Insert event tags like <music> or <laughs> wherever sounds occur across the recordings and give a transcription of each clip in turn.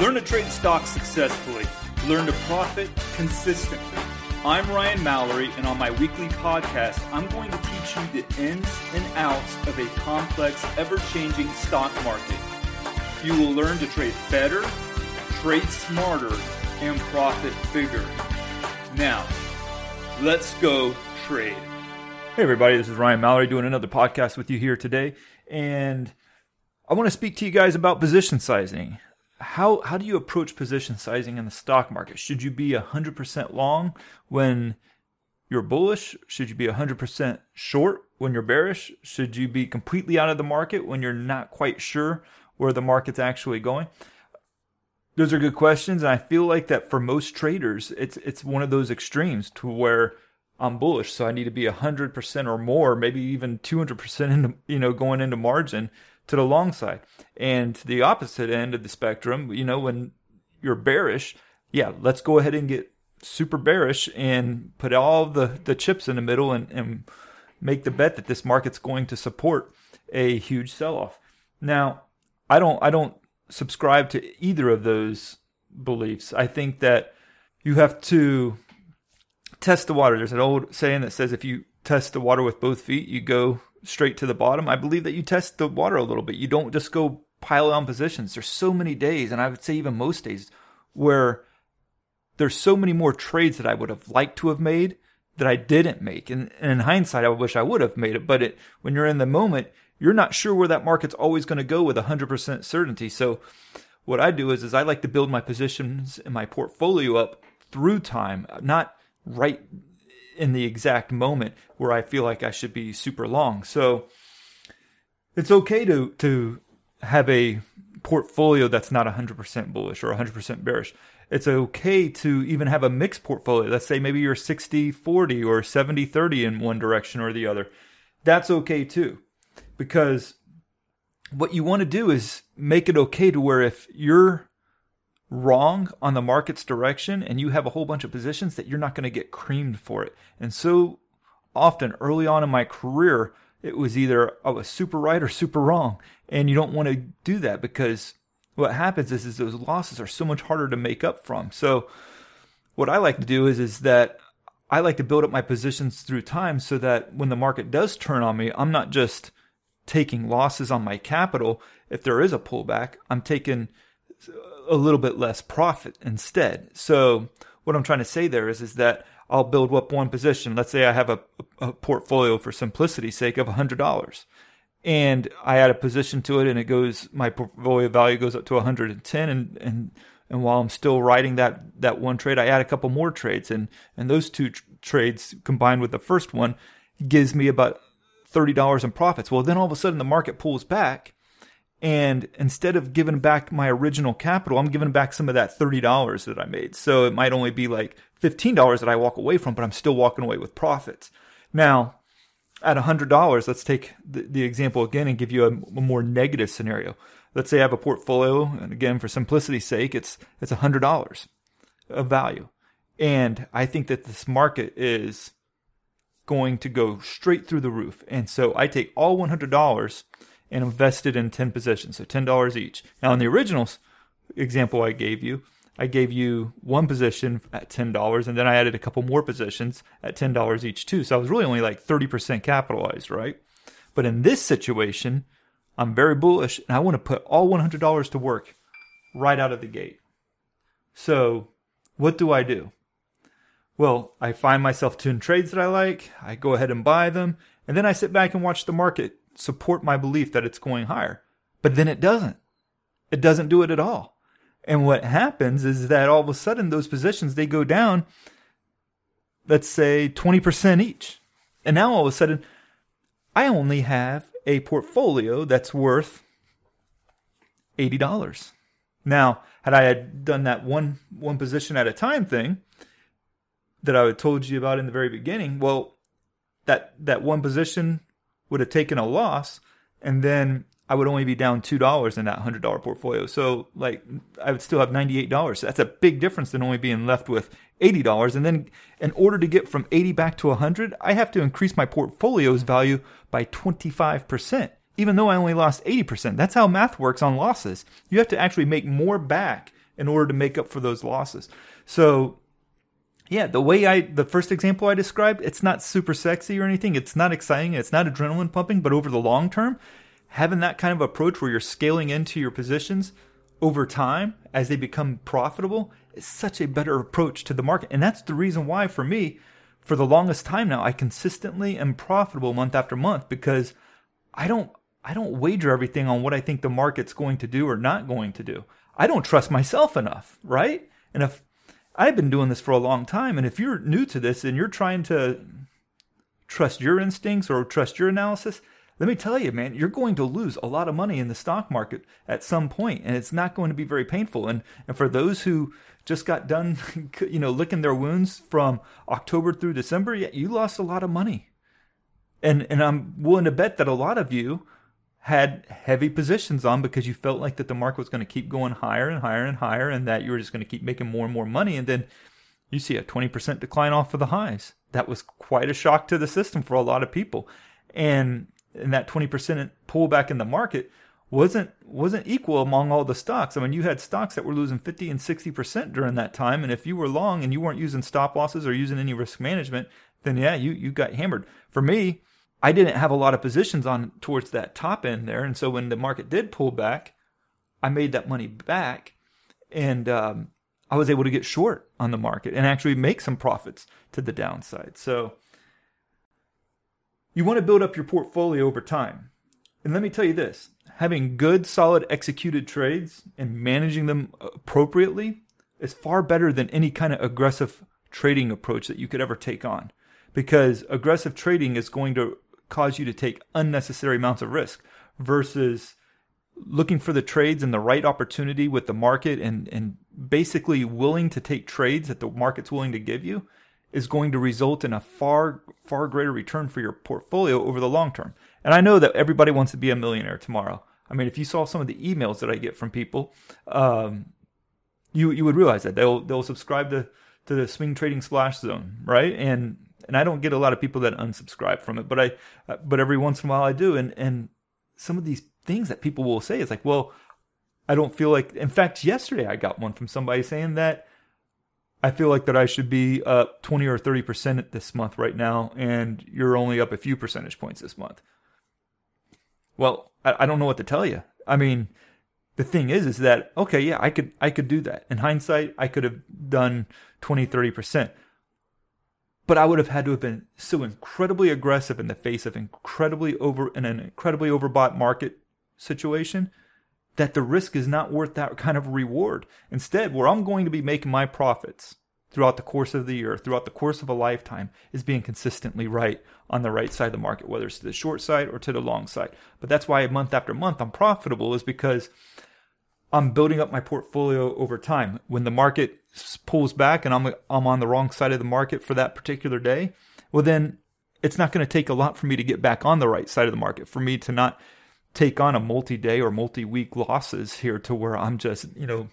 Learn to trade stocks successfully. Learn to profit consistently. I'm Ryan Mallory, and on my weekly podcast, I'm going to teach you the ins and outs of a complex, ever changing stock market. You will learn to trade better, trade smarter, and profit bigger. Now, let's go trade. Hey, everybody, this is Ryan Mallory doing another podcast with you here today. And I want to speak to you guys about position sizing how how do you approach position sizing in the stock market? Should you be 100% long when you're bullish? Should you be 100% short when you're bearish? Should you be completely out of the market when you're not quite sure where the market's actually going? Those are good questions, and I feel like that for most traders, it's it's one of those extremes to where I'm bullish, so I need to be 100% or more, maybe even 200% into you know going into margin to the long side. And to the opposite end of the spectrum, you know, when you're bearish, yeah, let's go ahead and get super bearish and put all the, the chips in the middle and, and make the bet that this market's going to support a huge sell off. Now, I don't I don't subscribe to either of those beliefs. I think that you have to test the water. There's an old saying that says if you test the water with both feet, you go straight to the bottom. I believe that you test the water a little bit. You don't just go pile on positions. There's so many days, and I would say even most days, where there's so many more trades that I would have liked to have made that I didn't make. And, and in hindsight, I wish I would have made it. But it, when you're in the moment, you're not sure where that market's always going to go with 100% certainty. So what I do is, is I like to build my positions and my portfolio up through time, not right in the exact moment where I feel like I should be super long. So it's okay to to have a portfolio that's not 100% bullish or 100% bearish. It's okay to even have a mixed portfolio. Let's say maybe you're 60 40 or 70 30 in one direction or the other. That's okay too. Because what you want to do is make it okay to where if you're wrong on the market's direction and you have a whole bunch of positions that you're not going to get creamed for it. And so often early on in my career, it was either I was super right or super wrong. And you don't want to do that because what happens is, is those losses are so much harder to make up from. So what I like to do is is that I like to build up my positions through time so that when the market does turn on me, I'm not just taking losses on my capital. If there is a pullback, I'm taking a little bit less profit instead. So what I'm trying to say there is, is that I'll build up one position. Let's say I have a, a portfolio for simplicity's sake of $100 and I add a position to it and it goes, my portfolio value goes up to 110 and, and, and while I'm still writing that, that one trade, I add a couple more trades and, and those two tr- trades combined with the first one gives me about $30 in profits. Well, then all of a sudden the market pulls back and instead of giving back my original capital, I'm giving back some of that $30 that I made. So it might only be like $15 that I walk away from, but I'm still walking away with profits. Now, at $100, let's take the, the example again and give you a, a, more negative scenario. Let's say I have a portfolio, and again, for simplicity's sake, it's, it's $100 of value. And I think that this market is going to go straight through the roof. And so I take all $100 and invested in 10 positions, so $10 each. Now, in the original example I gave you, I gave you one position at $10, and then I added a couple more positions at $10 each, too. So I was really only like 30% capitalized, right? But in this situation, I'm very bullish, and I want to put all $100 to work right out of the gate. So, what do I do? Well, I find myself two trades that I like, I go ahead and buy them, and then I sit back and watch the market support my belief that it's going higher. But then it doesn't. It doesn't do it at all. And what happens is that all of a sudden those positions they go down let's say 20% each. And now all of a sudden I only have a portfolio that's worth $80. Now, had I had done that one one position at a time thing that I had told you about in the very beginning, well, that that one position would have taken a loss and then I would only be down two dollars in that hundred dollar portfolio. So like I would still have ninety eight dollars. That's a big difference than only being left with eighty dollars. And then in order to get from eighty back to hundred, I have to increase my portfolio's value by twenty five percent. Even though I only lost eighty percent. That's how math works on losses. You have to actually make more back in order to make up for those losses. So yeah, the way I the first example I described, it's not super sexy or anything. It's not exciting. It's not adrenaline pumping, but over the long term, having that kind of approach where you're scaling into your positions over time as they become profitable is such a better approach to the market. And that's the reason why for me, for the longest time now, I consistently am profitable month after month because I don't I don't wager everything on what I think the market's going to do or not going to do. I don't trust myself enough, right? And if I've been doing this for a long time. And if you're new to this and you're trying to trust your instincts or trust your analysis, let me tell you, man, you're going to lose a lot of money in the stock market at some point, and it's not going to be very painful. And and for those who just got done, <laughs> you know, licking their wounds from October through December, yeah, you lost a lot of money. And and I'm willing to bet that a lot of you had heavy positions on because you felt like that the market was going to keep going higher and higher and higher and that you were just going to keep making more and more money and then you see a 20% decline off of the highs that was quite a shock to the system for a lot of people and and that 20% pullback in the market wasn't wasn't equal among all the stocks. I mean, you had stocks that were losing 50 and 60% during that time and if you were long and you weren't using stop losses or using any risk management, then yeah, you you got hammered. For me, I didn't have a lot of positions on towards that top end there, and so when the market did pull back, I made that money back, and um, I was able to get short on the market and actually make some profits to the downside. So you want to build up your portfolio over time. And let me tell you this having good, solid, executed trades and managing them appropriately is far better than any kind of aggressive trading approach that you could ever take on. Because aggressive trading is going to cause you to take unnecessary amounts of risk versus looking for the trades and the right opportunity with the market and, and basically willing to take trades that the market's willing to give you is going to result in a far, far greater return for your portfolio over the long term. And I know that everybody wants to be a millionaire tomorrow. I mean, if you saw some of the emails that I get from people, um, you you would realize that they'll they'll subscribe to to the swing trading splash zone, right? And and I don't get a lot of people that unsubscribe from it, but I, uh, but every once in a while I do, and and some of these things that people will say is like, well, I don't feel like. In fact, yesterday I got one from somebody saying that I feel like that I should be up twenty or thirty percent this month right now, and you're only up a few percentage points this month. Well, I, I don't know what to tell you. I mean, the thing is, is that okay, yeah, I could I could do that. In hindsight, I could have done 20, 30 percent but I would have had to have been so incredibly aggressive in the face of incredibly over in an incredibly overbought market situation that the risk is not worth that kind of reward. Instead, where I'm going to be making my profits throughout the course of the year, throughout the course of a lifetime, is being consistently right on the right side of the market, whether it's to the short side or to the long side. But that's why month after month I'm profitable, is because I'm building up my portfolio over time. When the market pulls back and I'm I'm on the wrong side of the market for that particular day, well then it's not going to take a lot for me to get back on the right side of the market for me to not take on a multi-day or multi-week losses here to where I'm just, you know,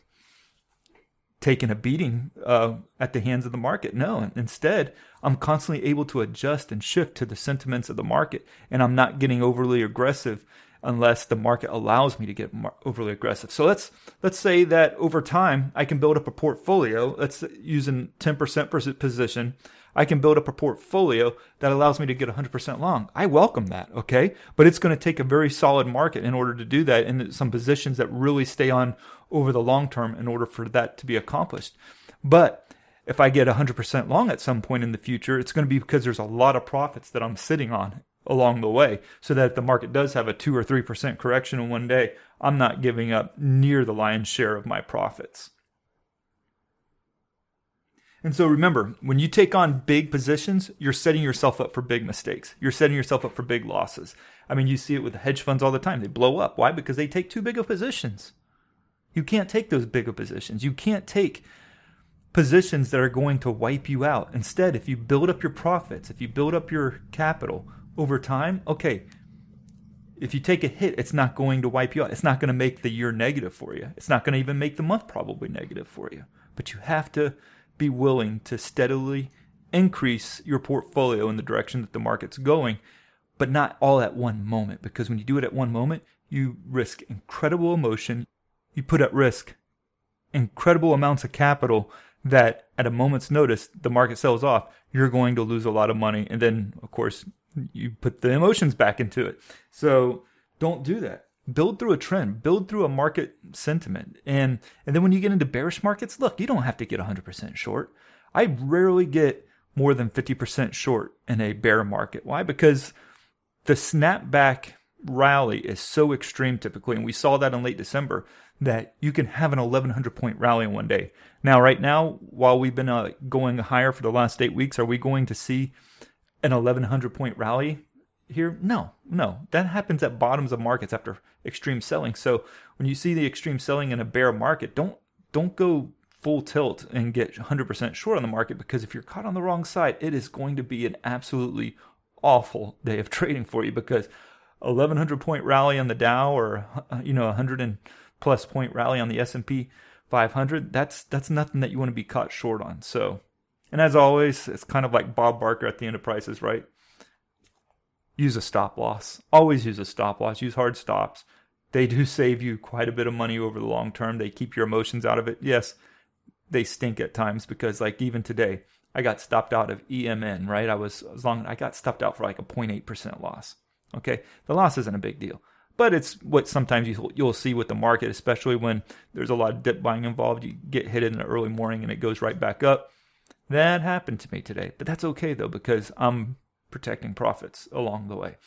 taking a beating uh, at the hands of the market. No, instead, I'm constantly able to adjust and shift to the sentiments of the market, and I'm not getting overly aggressive unless the market allows me to get overly aggressive. So let's let's say that over time I can build up a portfolio. Let's using 10% position, I can build up a portfolio that allows me to get 100% long. I welcome that, okay? But it's going to take a very solid market in order to do that and some positions that really stay on over the long term in order for that to be accomplished. But if I get 100% long at some point in the future, it's going to be because there's a lot of profits that I'm sitting on along the way so that if the market does have a 2 or 3% correction in one day, I'm not giving up near the lion's share of my profits. And so remember, when you take on big positions, you're setting yourself up for big mistakes. You're setting yourself up for big losses. I mean, you see it with the hedge funds all the time. They blow up. Why? Because they take too big of positions. You can't take those big of positions. You can't take positions that are going to wipe you out. Instead, if you build up your profits, if you build up your capital, over time, okay, if you take a hit, it's not going to wipe you out. It's not going to make the year negative for you. It's not going to even make the month probably negative for you. But you have to be willing to steadily increase your portfolio in the direction that the market's going, but not all at one moment. Because when you do it at one moment, you risk incredible emotion. You put at risk incredible amounts of capital that at a moment's notice the market sells off, you're going to lose a lot of money. And then, of course, you put the emotions back into it. So don't do that. Build through a trend, build through a market sentiment. And and then when you get into bearish markets, look, you don't have to get 100% short. I rarely get more than 50% short in a bear market. Why? Because the snapback rally is so extreme typically, and we saw that in late December that you can have an 1100 point rally in one day. Now, right now, while we've been uh, going higher for the last eight weeks, are we going to see an 1100 point rally here? No, no. That happens at bottoms of markets after extreme selling. So when you see the extreme selling in a bear market, don't don't go full tilt and get 100% short on the market because if you're caught on the wrong side, it is going to be an absolutely awful day of <laughs> trading for you because 1100 point rally on the Dow or uh, you know 100 and plus point rally on the S&P 500, that's that's nothing that you want to be caught short on. So, and as always, it's kind of like Bob Barker at the end of prices, right? Use a stop loss. Always use a stop loss. Use hard stops. They do save you quite a bit of money over the long term. They keep your emotions out of it. Yes, they stink at times because like even today, I got stopped out of EMN, right? I was as long I got stopped out for like a 0.8% loss. Okay. The loss isn't a big deal. But it's what sometimes you, you'll see with the market, especially when there's a lot of dip buying involved. You get hit in the early morning and it goes right back up. That happened to me today, but that's okay though because I'm protecting profits along the way.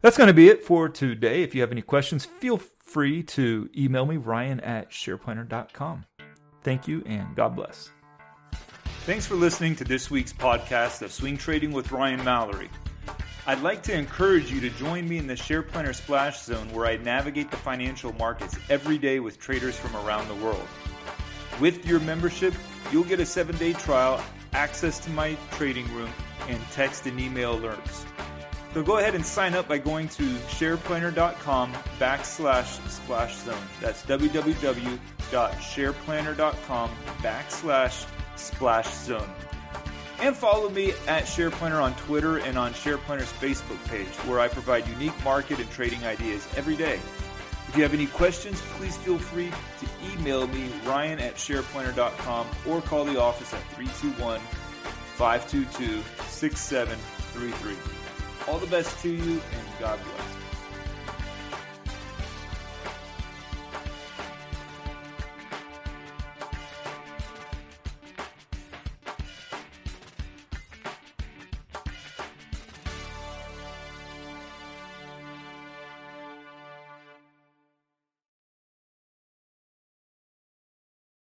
That's going to be it for today. If you have any questions, feel free to email me, ryan at shareplanner.com. Thank you and God bless. Thanks for listening to this week's podcast of Swing Trading with Ryan Mallory. I'd like to encourage you to join me in the Share Planner Splash Zone where I navigate the financial markets every day with traders from around the world. With your membership, you'll get a seven day trial, access to my trading room, and text and email alerts. So go ahead and sign up by going to shareplanner.com backslash splash zone. That's www.shareplanner.com backslash splash zone. And follow me at SharePlanner on Twitter and on SharePlanner's Facebook page, where I provide unique market and trading ideas every day. If you have any questions, please feel free to email me, ryan at shareplanner.com, or call the office at 321 522 6733. All the best to you, and God bless.